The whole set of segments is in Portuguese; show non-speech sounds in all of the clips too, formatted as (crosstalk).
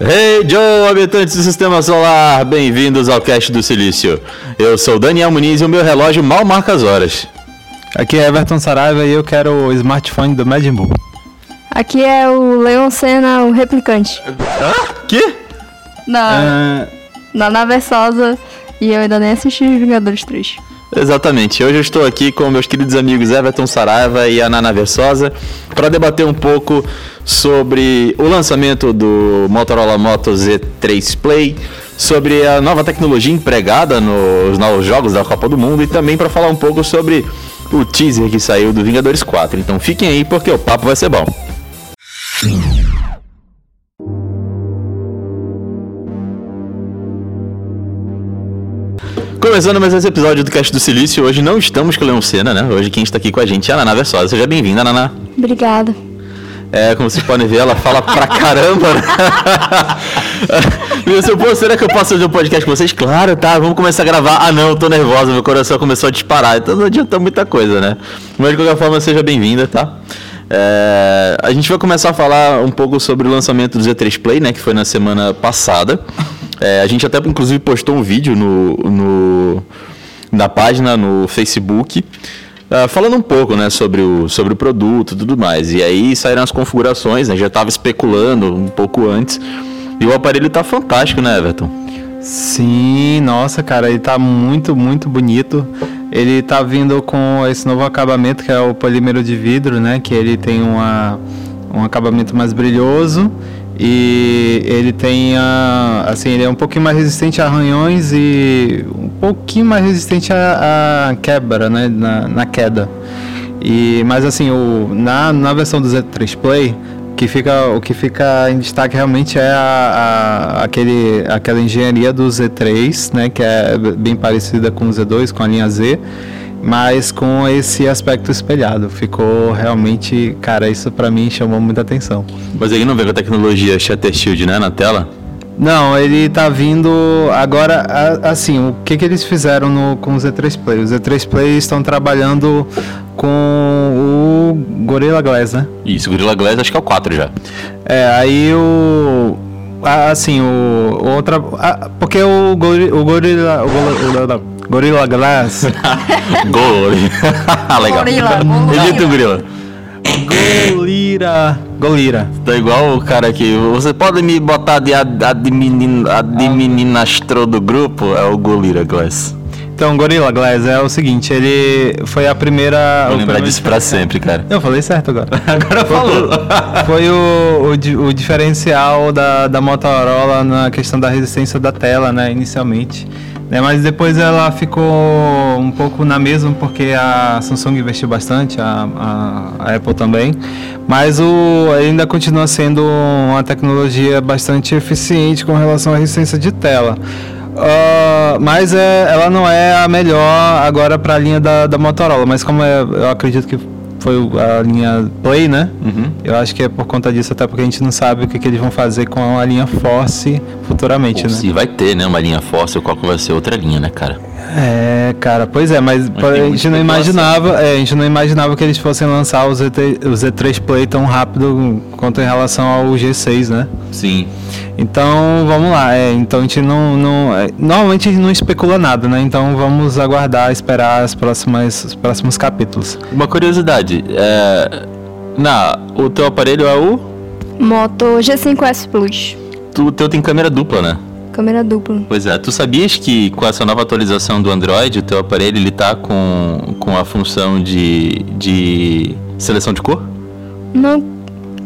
Hey Joe, habitantes do Sistema Solar, bem-vindos ao Cast do Silício. Eu sou Daniel Muniz e o meu relógio mal marca as horas. Aqui é Everton Saraiva e eu quero o smartphone do Majin Buu. Aqui é o Leon Senna, o replicante. Ah, que? Na, na nave Sosa e eu ainda nem assisti Vingadores 3. Exatamente. Hoje eu estou aqui com meus queridos amigos Everton Saraiva e a Nana Versosa para debater um pouco sobre o lançamento do Motorola Moto Z3 Play, sobre a nova tecnologia empregada nos novos jogos da Copa do Mundo e também para falar um pouco sobre o teaser que saiu do Vingadores 4. Então fiquem aí porque o papo vai ser bom. Começando mais esse episódio do Cast do Silício, hoje não estamos com o Leon Senna, né? Hoje quem está aqui com a gente é a Naná Versosa. Seja bem-vinda, Naná. Obrigada. É, como vocês podem ver, ela fala pra caramba, né? Meu, seu, pô, será que eu posso fazer um podcast com vocês? Claro, tá, vamos começar a gravar. Ah não, eu tô nervosa, meu coração começou a disparar, então não adianta muita coisa, né? Mas de qualquer forma, seja bem-vinda, tá? É, a gente vai começar a falar um pouco sobre o lançamento do Z3 Play, né? Que foi na semana passada. É, a gente até inclusive postou um vídeo no, no na página no Facebook uh, falando um pouco né, sobre, o, sobre o produto e tudo mais. E aí saíram as configurações, né, já estava especulando um pouco antes. E o aparelho está fantástico, né, Everton? Sim, nossa, cara, ele tá muito, muito bonito. Ele tá vindo com esse novo acabamento que é o polímero de vidro, né? Que ele tem uma, um acabamento mais brilhoso e ele tem a, assim, ele é um pouquinho mais resistente a arranhões e um pouquinho mais resistente a, a quebra, né, na, na, queda. E mas assim, o, na, na versão do Z3 Play, que fica, o que fica em destaque realmente é a, a, aquele, aquela engenharia do Z3, né, que é bem parecida com o Z2, com a linha Z mas com esse aspecto espelhado. Ficou realmente, cara, isso para mim chamou muita atenção. Mas aí não vê com a tecnologia Shutter Shield, né, na tela? Não, ele tá vindo agora, assim, o que que eles fizeram no, com o Z3 Play? Os Z3 Play estão trabalhando com o Gorilla Glass, né? Isso, Gorilla Glass acho que é o 4 já. É, aí o assim, o outra, porque o Gorilla, o Gorilla, o Gorilla, Gorilla Glass. (laughs) Gorilla. (laughs) Legal. Gorila. Edita o Gorila. Golira. Golira. Tá igual o cara aqui. Você pode me botar de admin, administrador do grupo? É o Golira Glass. Então, Gorilla Glass é o seguinte, ele foi a primeira... Vou lembrar disso pra sempre, cara. Eu falei certo agora. (laughs) agora falou. Foi o, o, o, diferencial da, da Motorola na questão da resistência da tela, né, inicialmente. Né, mas depois ela ficou um pouco na mesma porque a Samsung investiu bastante, a, a, a Apple também. Mas o, ainda continua sendo uma tecnologia bastante eficiente com relação à resistência de tela. Uh, mas é, ela não é a melhor agora para a linha da, da Motorola, mas como é, eu acredito que foi a linha Play, né? Uhum. Eu acho que é por conta disso, até porque a gente não sabe o que, que eles vão fazer com a linha Force futuramente, Pô, né? Se vai ter, né, uma linha Force, qual que vai ser outra linha, né, cara? É, cara, pois é, mas, mas a gente não imaginava, é, a gente não imaginava que eles fossem lançar o, Z3, o Z3 Play tão rápido quanto em relação ao G6, né? Sim. Então, vamos lá. É, então a gente não, não é, normalmente a gente não especula nada, né? Então vamos aguardar, esperar as próximas, os próximos capítulos. Uma curiosidade, é, na, o teu aparelho é o Moto G5S Plus. Tu, o teu tem câmera dupla, né? Câmera dupla. Pois é, tu sabias que com essa nova atualização do Android, o teu aparelho ele tá com, com a função de, de seleção de cor? Não,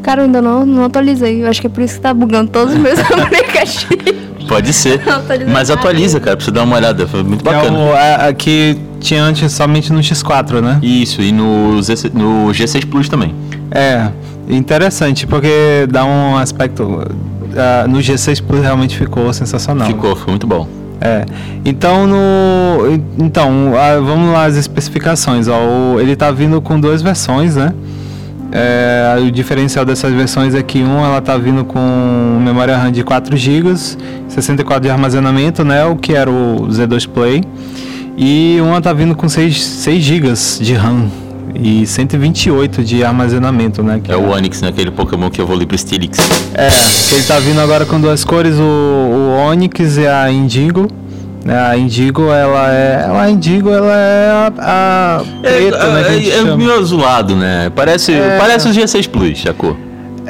cara, ainda não, não atualizei. Eu acho que é por isso que tá bugando todos os meus (laughs) aplicativos. Pode ser. Mas atualiza, cara, pra você dar uma olhada. Foi muito bacana. É o, aqui tinha antes somente no X4, né? Isso, e no, no G6 Plus também. É, interessante, porque dá um aspecto uh, no G6 Plus realmente ficou sensacional. Ficou, ficou muito bom. É. Então, no, então uh, vamos lá as especificações. Ó, o, ele está vindo com duas versões, né? É, o diferencial dessas versões é que uma ela está vindo com memória RAM de 4 GB, 64 de armazenamento, né? O que era o Z2 Play. E uma está vindo com 6, 6 GB de RAM e 128 de armazenamento, né? é o Onix, né? Aquele Pokémon que eu vou pro Steelix. É, que ele tá vindo agora com duas cores, o, o Onix e a Indigo. Né, a Indigo, ela é. A Indigo, ela é a, a preta, é, né? Que é, é meio azulado, né? Parece, É. parece os G6 Plus, a cor.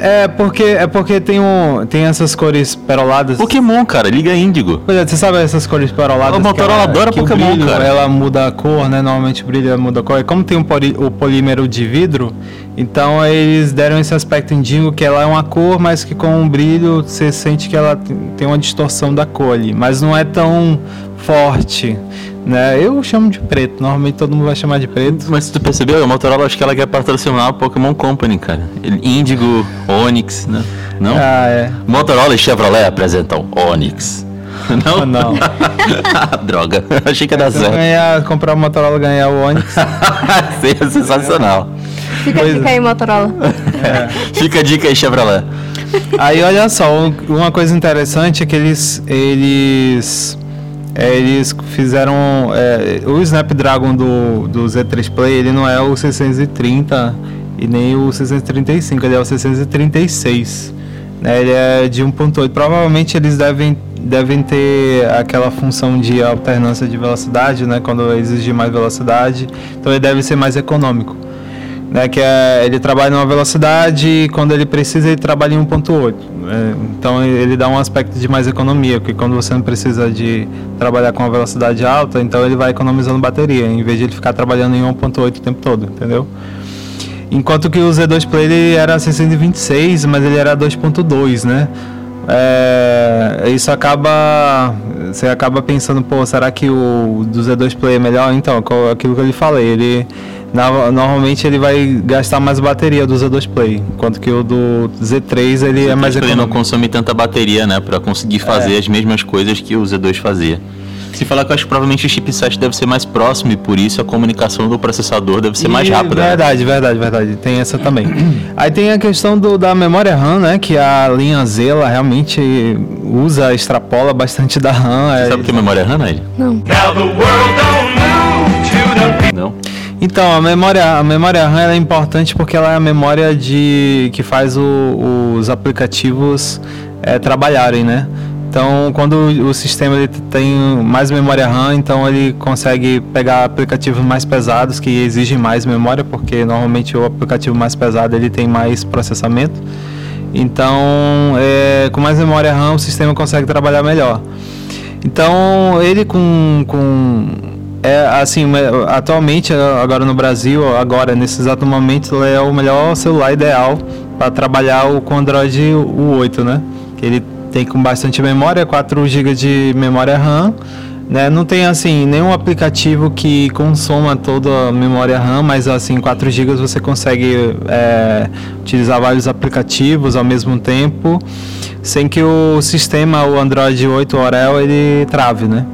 É porque, é porque tem, um, tem essas cores peroladas. Pokémon, cara, liga Índigo. Pois é, você sabe essas cores peroladas? O Motorola que ela- adora o Pokémon, brilho, cara. Ela muda a cor, né? Normalmente o brilho muda a cor. E como tem um poli- o polímero de vidro, então eles deram esse aspecto indigo que ela é uma cor, mas que com o brilho você sente que ela tem- tem uma distorção da cor ali. Mas não é tão forte, né? Eu chamo de preto. Normalmente todo mundo vai chamar de preto. Mas se tu percebeu, a Motorola acho que ela quer patrocinar a Pokémon Company, cara. Ele- Índigo, Onix, né? Não? Ah, é. Motorola e Chevrolet apresentam Onix. (laughs) Não? Não. (laughs) Droga, (laughs) achei que ia dar certo. ganhar, comprar o Motorola ganhar o Onix. Seria sensacional. Fica, Pois fica é. aí, Motorola. Fica a dica aí, Chevrolet. Aí olha só, um- uma coisa interessante é que eles eles é, eles fizeram é, o Snapdragon do, do Z3 Play, ele não é o 630 e nem o 635, ele é o 636. Né? Ele é de 1.8. Provavelmente eles devem devem ter aquela função de alternância de velocidade, né, quando exigir mais velocidade. Então ele deve ser mais econômico né, que é, ele trabalha numa velocidade e quando ele precisa ele trabalha em 1.8. né? então ele dá um aspecto de mais economia, porque quando você não precisa de trabalhar com uma velocidade alta, então ele vai economizando bateria, em vez de ele ficar trabalhando em 1.8 o tempo todo, entendeu? Enquanto que o Z2 Play ele era 626, mas ele era 2.2, né? É, isso acaba. Você acaba pensando, pô, será que o do Z2 Play é melhor? Então, aquilo que eu lhe falei, ele. Na- Normalmente ele vai gastar mais bateria do Z2 Play, enquanto que o do Z3 ele é mais Ele não consome tanta bateria, né? Pra conseguir fazer É. as mesmas coisas que o Z2 fazia. Se falar que eu acho que provavelmente o chipset deve ser mais próximo e por isso a comunicação do processador deve ser mais E rápida. né? Verdade, verdade, verdade. Tem essa também. (clears throat) Aí tem a questão do, da memória RAM, né? Que a linha Z ela realmente usa, extrapola bastante da RAM. é- Sabe o que é memória RAM, Nair? Não. Então, a memória, a memória RAM é importante porque ela é a memória de que faz o- os aplicativos eh, trabalharem, né? Então, quando o sistema ele tem mais memória RAM, então ele consegue pegar aplicativos mais pesados que exigem mais memória, porque normalmente o aplicativo mais pesado ele tem mais processamento. Então, eh, com mais memória RAM, o sistema consegue trabalhar melhor. Então, ele com, com é assim, me- atualmente agora no Brasil, agora nesse exato momento, é o melhor celular ideal para trabalhar o com Android o 8, né? Que ele tem com bastante memória, 4 GB de memória RAM, né? Não tem assim nenhum aplicativo que consoma toda a memória RAM, mas assim 4 GB você consegue é, utilizar vários aplicativos ao mesmo tempo, sem que o sistema, o Android 8 Orel, ele trave, né?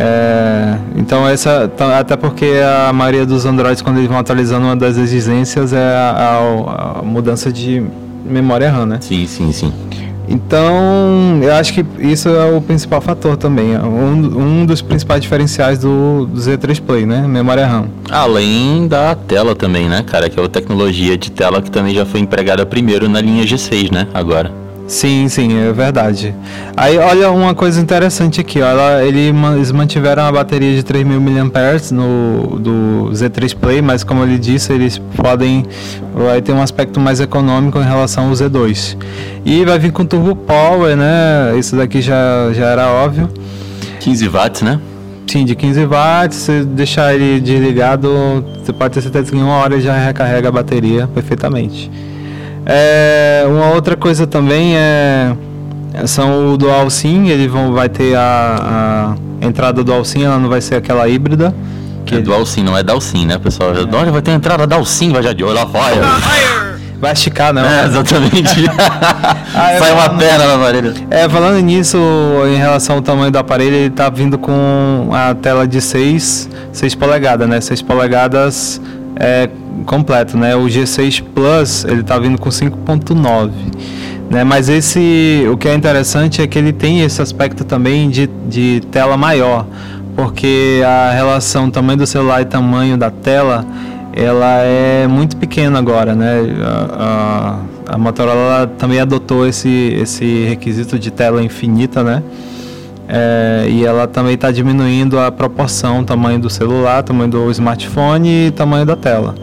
É, então essa tá- até porque a maioria dos Androids quando eles vão atualizando uma das exigências é a, a- a mudança de memória RAM, né? Sim, sim, sim. Então eu acho que isso é o principal fator também, um, um dos principais diferenciais do, do Z3 Play, né? Memória RAM. Além da tela também, né, cara? Que é a tecnologia de tela que também já foi empregada primeiro na linha G6, né? Agora. Sim, sim, é verdade. Aí, olha uma coisa interessante aqui, ó, eles mantiveram a bateria de 3.000 mAh no do Z3 Play, mas como ele disse, eles podem vai ter um aspecto mais econômico em relação ao Z2. E vai vir com Turbo Power, né? Isso daqui já, já era óbvio. 15 watts, né? Sim, de 15 watts, se deixar ele desligado, você pode ter certeza que em uma hora já recarrega a bateria perfeitamente. É, uma outra coisa também é são o Dual SIM, ele vão, vai ter a, a entrada Dual SIM, ela não vai ser aquela híbrida. Que é dual sim, não é dual sim, né, pessoal? Já, Olha, vai ter entrada dual sim, vai já de olho lá fora. Vai esticar, não. É, exatamente. (laughs) Ah, Sai uma não- perna na parede. É, falando nisso, em relação ao tamanho do aparelho, ele tá vindo com a tela de 6, 6 polegadas, né? 6 polegadas é, completo, né? O G6 Plus, ele tá vindo com 5.9, né? Mas esse, o que é interessante é que ele tem esse aspecto também de, de tela maior, porque a relação tamanho do celular e tamanho da tela ela é muito pequena agora, né? A, a, a Motorola também adotou esse, esse requisito de tela infinita, né? É, e ela também está diminuindo a proporção, tamanho do celular, tamanho do smartphone e tamanho da tela.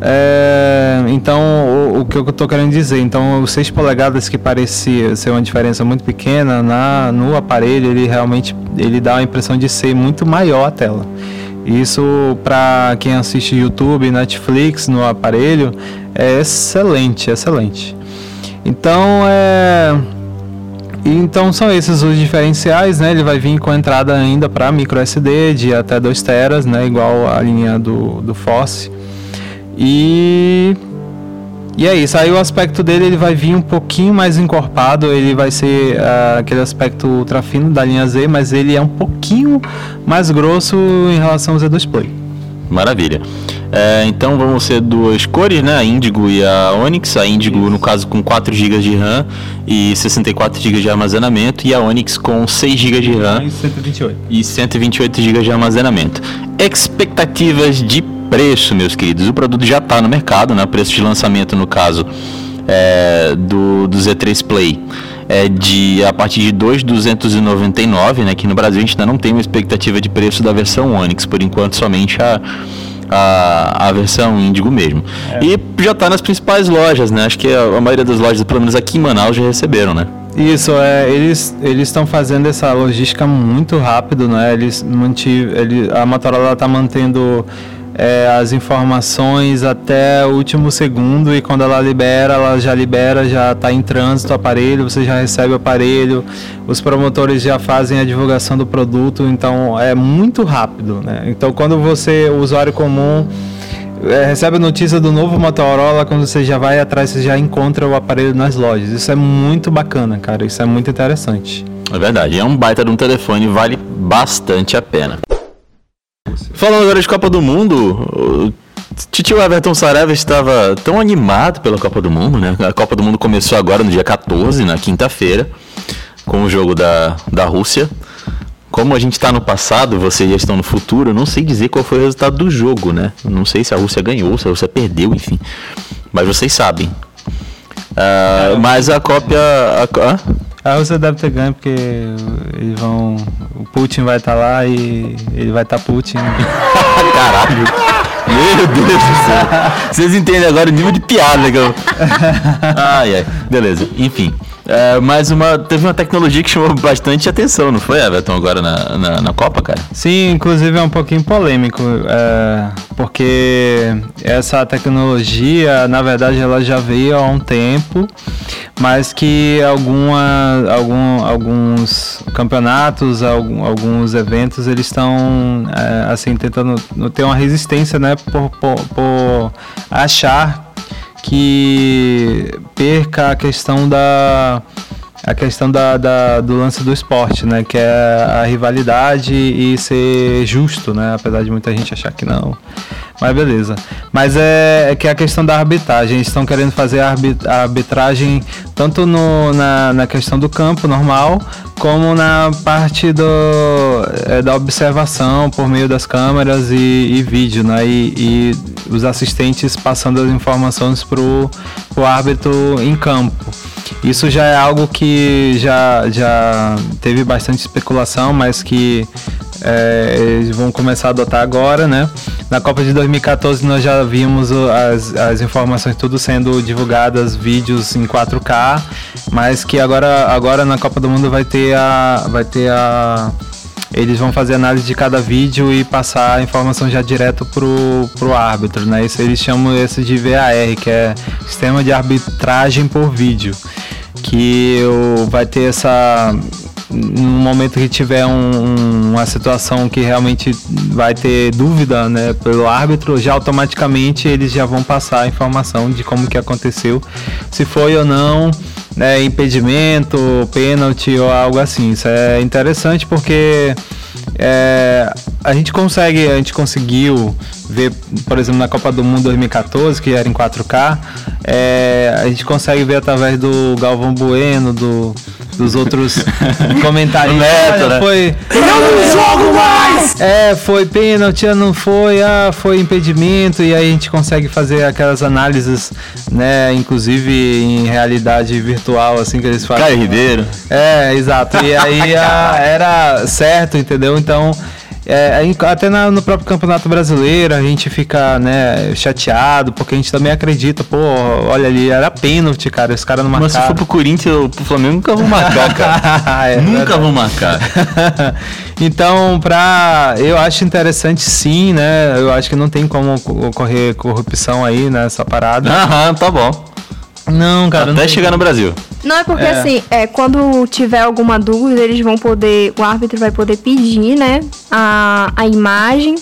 É, então, o, o, que eu estou querendo dizer, então, os 6 polegadas que parecia ser uma diferença muito pequena na, no aparelho, ele realmente ele dá a impressão de ser muito maior a tela. Isso para quem assiste YouTube, Netflix no aparelho é excelente, excelente. Então é então são esses os diferenciais, né? Ele vai vir com entrada ainda para micro SD de até 2 teras, né? Igual a linha do, do Force. E e é isso. Aí o aspecto dele ele vai vir um pouquinho mais encorpado. Ele vai ser uh, aquele aspecto ultra fino da linha Z, mas ele é um pouquinho mais grosso em relação ao Z2 Play. Maravilha. É, então vamos ser duas cores, né? A Indigo e a Onyx. A Indigo, no caso, com 4 GB de RAM e 64 GB de armazenamento. E a Onyx com 6 GB de RAM E 128. e 128 GB de armazenamento. Expectativas de preço, meus queridos. O produto já está no mercado, né? O preço de lançamento, no caso, é, do, do Z3 Play é de a partir de 2.299, né? Aqui no Brasil a gente ainda não tem uma expectativa de preço da versão Onix, por enquanto somente a a, a versão Índigo mesmo. E já está nas principais lojas, né? Acho que a, a maioria das lojas, pelo menos aqui em Manaus, já receberam, né? Isso, é, eles eles estão fazendo essa logística muito rápido, né? Eles mantive, ele, a Motorola está mantendo é, as informações até o último segundo e quando ela libera, ela já libera, já está em trânsito o aparelho, você já recebe o aparelho, os promotores já fazem a divulgação do produto, então é muito rápido, né? Então quando você, o usuário comum, é, recebe a notícia do novo Motorola, quando você já vai atrás, você já encontra o aparelho nas lojas. Isso é muito bacana, cara, isso é muito interessante. É verdade, é um baita de um telefone, vale bastante a pena. Falando agora de Copa do Mundo, Titio Everton Saraiva estava tão animado pela Copa do Mundo, né? A Copa do Mundo começou agora no dia 14, na quinta-feira, com o jogo da, da Rússia. Como a gente está no passado, vocês já estão no futuro, eu não sei dizer qual foi o resultado do jogo, né? Não sei se a Rússia ganhou, se a Rússia perdeu, enfim. Mas vocês sabem. Ah, mas a cópia. A, hã? A Rússia deve ter ganho porque eles vão. O Putin vai estar lá e ele vai estar Putin. (laughs) Caralho. Meu Deus do céu. Vocês entendem agora o nível de piada que eu. (laughs) Ai, ai. Beleza. Enfim. É, mais uma. Teve uma tecnologia que chamou bastante atenção, não foi, Everton, agora na, na, na Copa, cara? Sim, inclusive é um pouquinho polêmico, é, porque essa tecnologia, na verdade, ela já veio há um tempo, mas que alguma, algum, alguns campeonatos, algum- alguns eventos, eles estão é, assim tentando ter uma resistência, né, por, por, por achar que perca a questão da a questão da, da- do lance do esporte, né? Que é a rivalidade e ser justo, né? Apesar de muita gente achar que não. Mas beleza. Mas é, é que é a questão da arbitragem. Eles estão querendo fazer a arbi- a arbitragem tanto no, na, na questão do campo normal, como na parte do, é, da observação por meio das câmeras e, e vídeo, né? E, e os assistentes passando as informações pro, pro árbitro em campo. Isso já é algo que já, já teve bastante especulação, mas que é, eles vão começar a adotar agora, né? Na Copa de 2014 nós já vimos as, as informações tudo sendo divulgadas, vídeos em 4K, mas que agora, agora na Copa do Mundo vai ter a. Vai ter a eles vão fazer análise de cada vídeo e passar a informação já direto pro, pro árbitro, né? Isso eles chamam esse de VAR, que é Sistema de Arbitragem por Vídeo, que vai ter essa no momento que tiver um- um- uma situação que realmente vai ter dúvida né, pelo árbitro, já automaticamente eles já vão passar a informação de como que aconteceu, se foi ou não né, impedimento, pênalti ou algo assim. Isso é interessante porque é, a gente consegue, a gente conseguiu ver, por exemplo, na Copa do Mundo 2014, que era em 4K, é, a gente consegue ver através do Galvão Bueno, do, dos outros (laughs) comentários. Neto, né? Foi. não jogo mais! É, foi pênalti, não foi, ah, foi impedimento, e aí a gente consegue fazer aquelas análises, né, inclusive em realidade virtual, assim que eles fazem. Caio Ribeiro. É, exato. E aí a- era certo, entendeu? Então, é, até na- no próprio Campeonato Brasileiro a gente fica, né, chateado, porque a gente também acredita, pô, olha ali, era pênalti, cara, os caras não Mas se for marcaram. pro Corinthians ou pro Flamengo, nunca vão marcar, cara. (laughs) É, nunca verdade. vão marcar. (laughs) então, pra. Eu acho interessante sim, né? Eu acho que não tem como ocorrer corrupção aí nessa parada. Aham, tá bom. Não, cara. não Até tem chegar no Brasil. Não, é porque É. assim, é, quando tiver alguma dúvida, eles vão poder, o árbitro vai poder pedir, né, a, a imagem,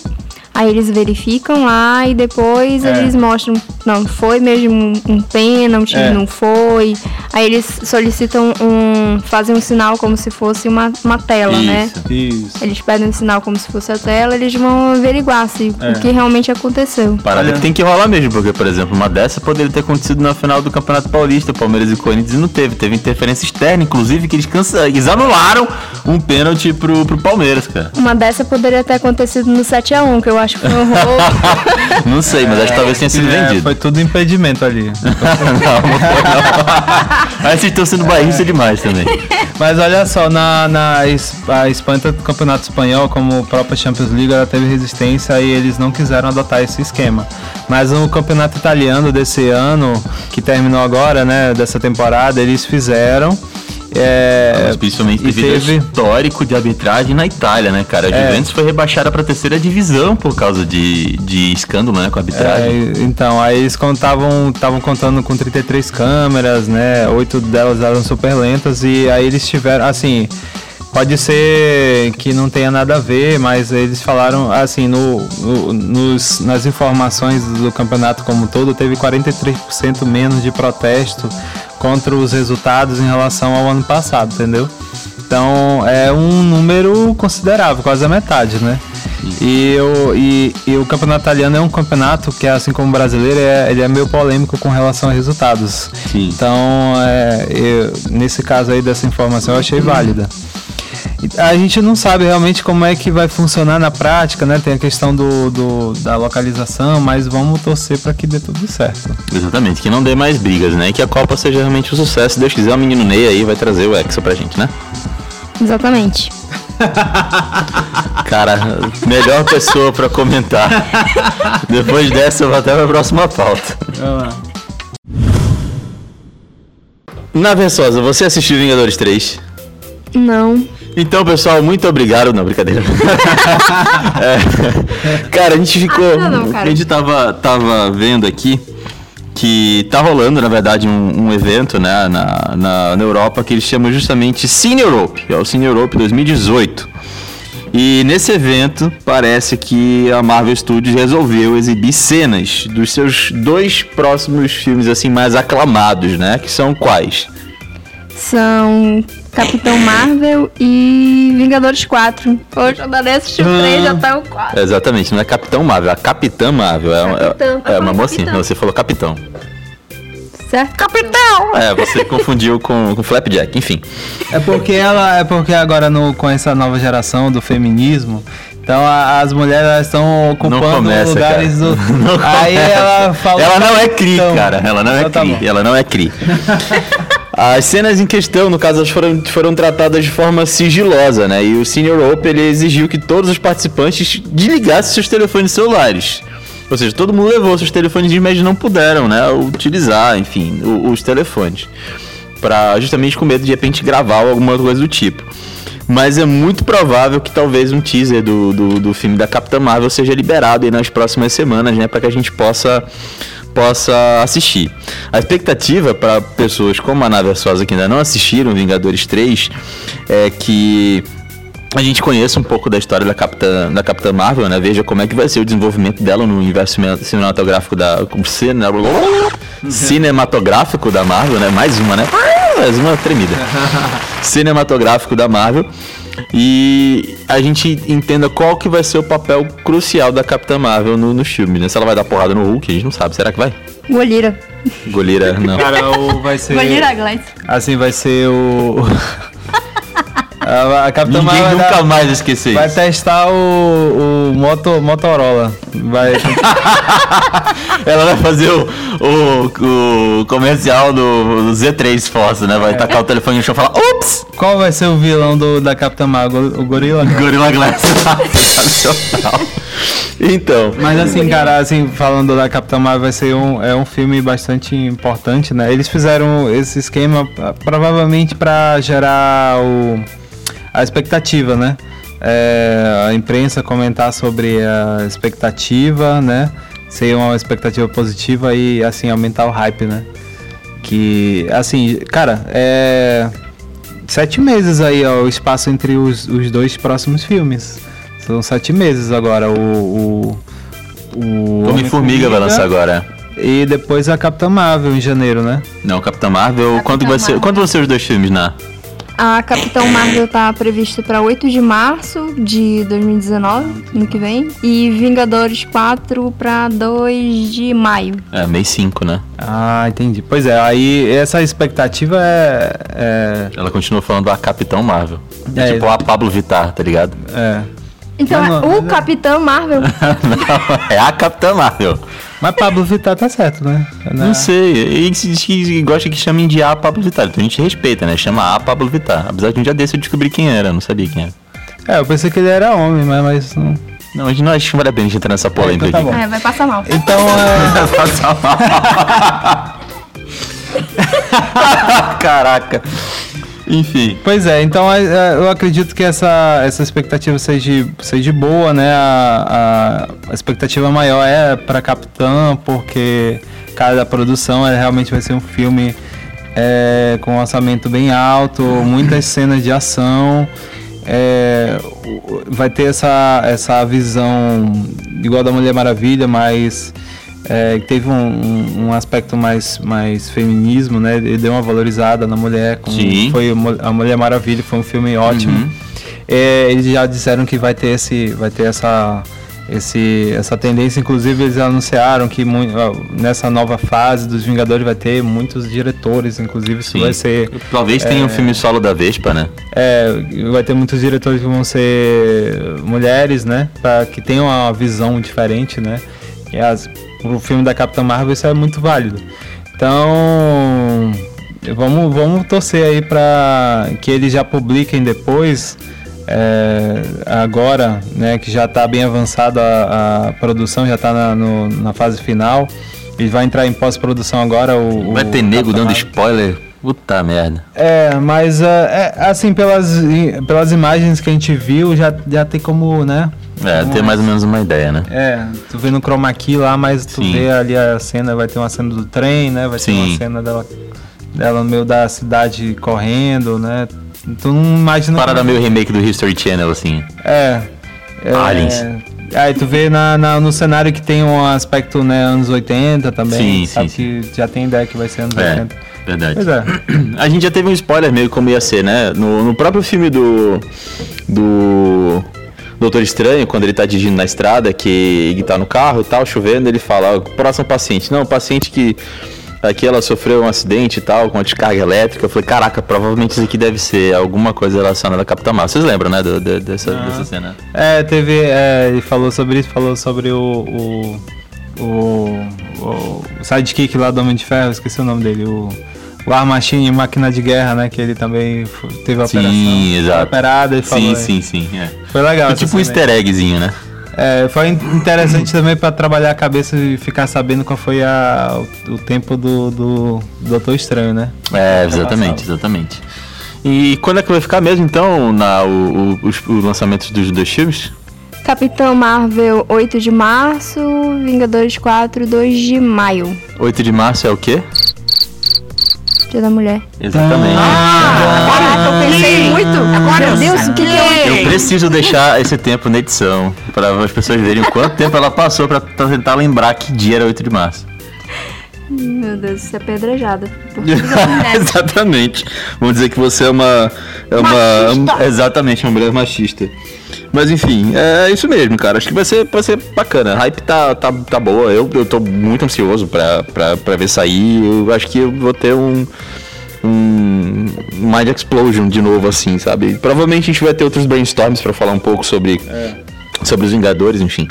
aí eles verificam lá e depois É. eles mostram, não, foi mesmo um, um pênalti, É. não foi. Aí eles solicitam um, fazem um sinal como se fosse uma, uma tela, né? Isso. Isso. Eles pedem um sinal como se fosse a tela, eles vão averiguar se É. o que realmente aconteceu. Parada Olha. que tem que rolar mesmo, porque, por exemplo, uma dessa poderia ter acontecido na final do Campeonato Paulista, Palmeiras e Corinthians, e não teve. Teve interferência externa, inclusive, que eles, cansa... eles anularam um pênalti pro, pro Palmeiras, cara. Uma dessa poderia ter acontecido no 7x1, que eu acho que foi um roubo. (laughs) Não sei, mas acho que talvez tenha sido É, vendido. foi tudo impedimento ali. (laughs) não, não foi não. Aí vocês estão sendo bairrista demais também. Mas olha só, na, na a Espanha, tanto o Campeonato Espanhol como a própria Champions League, ela teve resistência e eles não quiseram adotar esse esquema. Mas no Campeonato Italiano desse ano, que terminou agora, né, dessa temporada, eles fizeram. É, Mas principalmente devido teve- ao histórico de arbitragem na Itália, né, cara? A É. Juventus foi rebaixada pra terceira divisão por causa de, de escândalo, né, com a arbitragem. É, então, aí eles contavam, estavam contando com 33 câmeras, né? Oito delas eram super lentas e aí eles tiveram, assim, pode ser que não tenha nada a ver, mas eles falaram, assim, no, no- nos, nas informações do campeonato como um todo, teve 43% menos de protesto contra os resultados em relação ao ano passado, entendeu? Então é um número considerável, quase a metade, né? E, o e, e o campeonato italiano é um campeonato que, assim como o brasileiro, é, ele é meio polêmico com relação a resultados. Sim. Então, é, eu- nesse caso aí dessa informação, eu achei válida. A gente não sabe realmente como é que vai funcionar na prática, né? Tem a questão do, do- da localização, mas vamos torcer para que dê tudo certo. Exatamente, que não dê mais brigas, né? E que a Copa seja realmente um sucesso. Se Deus quiser, o menino Ney aí vai trazer o Hexa pra gente, né? Exatamente. (laughs) Cara, melhor pessoa pra comentar. Depois dessa, eu vou até pra próxima pauta. Na Versosa, você assistiu Vingadores 3? Não. Então, pessoal, muito obrigado. Não, brincadeira. (laughs) É, cara, a gente ficou. Ah, não, não, cara. A gente tava, tava vendo aqui que tá rolando, na verdade, um, um evento né, na, na, na Europa que eles chamam justamente Cine Europe, é o Cine Europe 2018. E nesse evento parece que a Marvel Studios resolveu exibir cenas dos seus dois próximos filmes assim mais aclamados, né? Que são quais? São Capitão Marvel e Vingadores 4. Hoje eu ainda nem assisti o 3, já tá o 4. Exatamente, não é Capitão Marvel, é a Capitã Marvel. É, Capitã, é, é uma mocinha, Capitão. você falou Capitão. Certo? Capitão! É, você (laughs) confundiu com, com Flapjack, enfim. É porque ela é porque agora no, com essa nova geração do feminismo, então a- as mulheres elas estão ocupando começa, lugares do. (laughs) Aí ela fala. Ela não é cri, Então, cara. Ela não é então tá cri. bom. ela não é cri. (laughs) As cenas em questão, no caso, elas foram, foram tratadas de forma sigilosa, né? E o Senior Open ele exigiu que todos os participantes desligassem seus telefones celulares. Ou seja, todo mundo levou seus telefones, mas não puderam, né? Utilizar, enfim, o- os telefones. Pra, justamente com medo de, de repente gravar alguma coisa do tipo. Mas é muito provável que talvez um teaser do, do, do filme da Capitã Marvel seja liberado aí nas próximas semanas, né? Para que a gente possa, possa assistir. A expectativa para pessoas como a Ana Versosa que ainda não assistiram Vingadores 3 é que a gente conheça um pouco da história da Capitã, da Capitã Marvel, né? Veja como é que vai ser o desenvolvimento dela no universo cine- cinematográfico da. cinematográfico da Marvel, né? Mais uma, né? Uma tremida. (laughs) cinematográfico da Marvel. E a gente entenda qual que vai ser o papel crucial da Capitã Marvel no, no filme, né? Se ela vai dar porrada no Hulk, a gente não sabe. Será que vai? Golira. Golira, (laughs) não. Cara, o, vai ser. Golira Glass. Assim, vai ser o. (laughs) a, a Capitã Ninguém Marvel vai, nunca dar- mais vai esquecer vai isso. testar o, o Moto, Motorola. Vai, (laughs) Ela vai fazer o, o, o comercial do, do Z3 Force, né? Vai tacar o telefone no chão e falar, ops! qual vai ser o vilão do, da Capitã Marvel? O Gorila? Gorilla Glass. (laughs) Sensacional. Então, Mas assim, cara, assim, falando da Capitã Marvel, vai ser um, é um filme bastante importante, né? Eles fizeram esse esquema ah, provavelmente pra gerar o, a expectativa, né? É, a imprensa comentar sobre a expectativa, né? Ser uma expectativa positiva e, assim, aumentar o hype, né? Que, assim, cara, é. Sete meses aí, ó, o espaço entre os, os dois próximos filmes. São sete meses agora. O. o, o Homem-Formiga vai lançar agora. E depois a Capitã Marvel em janeiro, né? Não, Capitão Marvel. Capitã quanto vai ser? Marvel. Quanto vão ser os dois filmes, na? A Capitão Marvel tá prevista para 8 de março de 2019, ano que vem. E Vingadores 4 para 2 de maio. É, mês 5, né? Ah, entendi. Pois é, aí essa expectativa é. É. Ela continua falando a Capitão Marvel. É, tipo a Pablo Vittar, tá ligado? é. Então, Mas não- o Capitão Marvel. (laughs) Não, é a Capitã Marvel. Mas Pablo Vittar tá certo, né? Não sei, ele diz que gosta que chamem de a Pablo Vittar. Então a gente respeita, né? Chama a Pablo Vittar. Apesar de um dia desse eu descobri quem era, não sabia quem era. É, eu pensei que ele era homem, mas, mas não. Não, mas não acho que vale a pena a gente entrar nessa polêmica então tá aqui. bom. É, vai passar mal. Então, é. (laughs) Passa mal. (laughs) (laughs) Caraca. Enfim. Pois é, então é, é, eu acredito que essa, essa expectativa seja, seja boa, né? A, a- expectativa maior é para Capitã, porque cada produção é, realmente vai ser um filme é, com um orçamento bem alto, muitas cenas de ação. é, vai ter essa, essa visão igual da Mulher Maravilha, mas é, teve um, um- aspecto mais, mais feminismo, né? Ele deu uma valorizada na mulher. Com, Sim. Foi a Mulher Maravilha, foi um filme ótimo. Uhum. É, eles já disseram que vai ter esse, vai ter essa, esse, essa tendência. Inclusive eles anunciaram que nessa nova fase dos Vingadores vai ter muitos diretores, inclusive isso Sim. vai ser Talvez tenha um filme solo da Vespa, né? é, vai ter muitos diretores que vão ser mulheres, né? Pra que tenham uma visão diferente, né? E as, o filme da Capitã Marvel isso é muito válido. Então, vamos, vamos torcer aí para que eles já publiquem depois. é, agora, né, que já está bem avançada a, produção, já está na, na fase final. E vai entrar em pós-produção agora. O, Vai o ter nego dando spoiler. Puta merda. É, mas é, é, assim, pelas, pelas imagens que a gente viu, já, já tem como, né? É, ter mais ou menos uma ideia, né? É, tu vê no chroma key lá, mas tu Sim. vê ali a cena, vai ter uma cena do trem, né? Vai ter Sim. uma cena dela, dela no meio da cidade correndo, né? Tu não imagina... Parada meio remake do History Channel, assim. É. é Aliens. Aí tu vê na, na- no cenário que tem um aspecto, né, anos 80 também. Sim, sabe sim, que já tem ideia que vai ser anos É, 80. verdade. Pois é. (clears throat) A gente já teve um spoiler meio como ia ser, né? No, no próprio filme do. Do. Doutor Estranho, quando ele tá dirigindo na estrada, que ele tá no carro e tal, chovendo, ele fala, próximo paciente. Não, paciente que. Aqui ela sofreu um acidente e tal, com uma descarga elétrica. Eu falei, caraca, provavelmente isso aqui deve ser alguma coisa relacionada a Capitã Marvel. Vocês lembram, né, do- do- dessa, dessa cena? É, teve. é, ele falou sobre isso, falou sobre o. o, o, o sidekick lá do Homem de Ferro, esqueci o nome dele, o. O War Machine, máquina de guerra, né? Que ele também teve a Sim, operação. exato. Foi operado e falou. Sim, sim, sim. É. Foi legal. Foi tipo um cena easter eggzinho, né? É, foi in- interessante também pra trabalhar a cabeça e ficar sabendo qual foi a, o, o tempo do, do Doutor Estranho, né? É, exatamente, exatamente. E quando é que vai ficar mesmo, então, na, o, o- os, os lançamentos dos dois filmes? Capitão Marvel 8 de março, Vingadores 4 2 de maio. 8 de março é o quê? Dia da Mulher. Exatamente. Caraca, eu pensei muito. Meu Deus, o que, que é? Eu preciso deixar esse tempo na edição para as pessoas verem o quanto tempo ela passou para tentar lembrar que dia era 8 de março. Meu Deus, isso é pedrejada. (laughs) exatamente. Vamos dizer que você é uma. É uma Machista. exatamente, uma mulher machista. Mas enfim, é isso mesmo, cara. Acho que vai ser, vai ser bacana. A hype tá, tá, tá boa. Eu, eu tô muito ansioso pra, pra, pra ver sair. Eu acho que eu vou ter um. Um Mind Explosion de novo, assim, sabe? Provavelmente a gente vai ter outros brainstorms pra falar um pouco sobre sobre os Vingadores, enfim.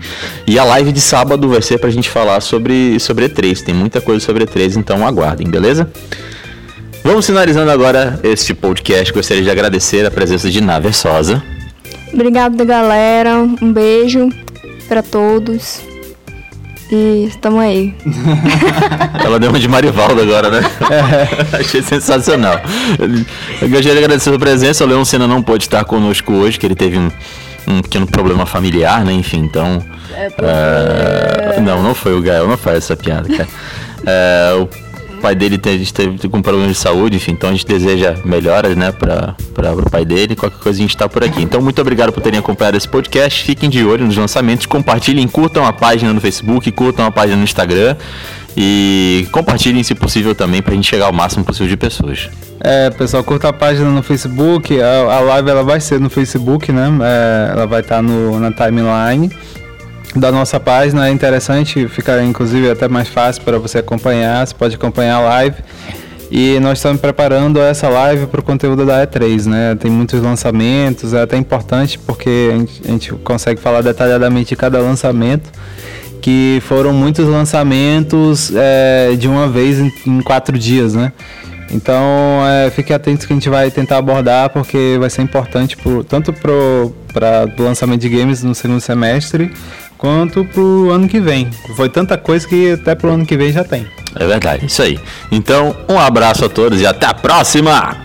E a live de sábado vai ser pra gente falar sobre, sobre E3. Tem muita coisa sobre E3, então aguardem, beleza? Vamos finalizando agora este podcast. Gostaria de agradecer a presença de Ná Versosa. Obrigado, galera. Um beijo pra todos. E estamos aí. (laughs) Ela deu uma de Marivaldo agora, né? (laughs) Achei sensacional. Eu gostaria de agradecer a sua presença. O Leon Senna não pôde estar conosco hoje, que ele teve um, um pequeno problema familiar, né? Enfim, então. é, Não, não foi o Gael, não faz essa piada, cara. (laughs) É, o pai dele teve, teve com problemas de saúde, enfim, então a gente deseja melhoras, né, para o pai dele. Qualquer coisa a gente tá por aqui. Então, muito obrigado por terem acompanhado esse podcast. Fiquem de olho nos lançamentos, compartilhem, curtam a página no Facebook, curtam a página no Instagram. E compartilhem, se possível, também, pra gente chegar ao máximo possível de pessoas. É, pessoal, curta a página no Facebook. A, a live ela vai ser no Facebook, né? É, ela vai estar no, na timeline da nossa página. É interessante, fica inclusive até mais fácil para você acompanhar. Você pode acompanhar a live. E nós estamos preparando essa live para o conteúdo da E3, né? Tem muitos lançamentos, é até importante porque a gente, a gente consegue falar detalhadamente de cada lançamento que foram muitos lançamentos é, de uma vez em, em quatro dias, né? Então, é, fique atento que a gente vai tentar abordar, porque vai ser importante pro, tanto para o lançamento de games no segundo semestre, quanto para o ano que vem. Foi tanta coisa que até para o ano que vem já tem. É verdade, isso aí. Então, um abraço a todos e até a próxima!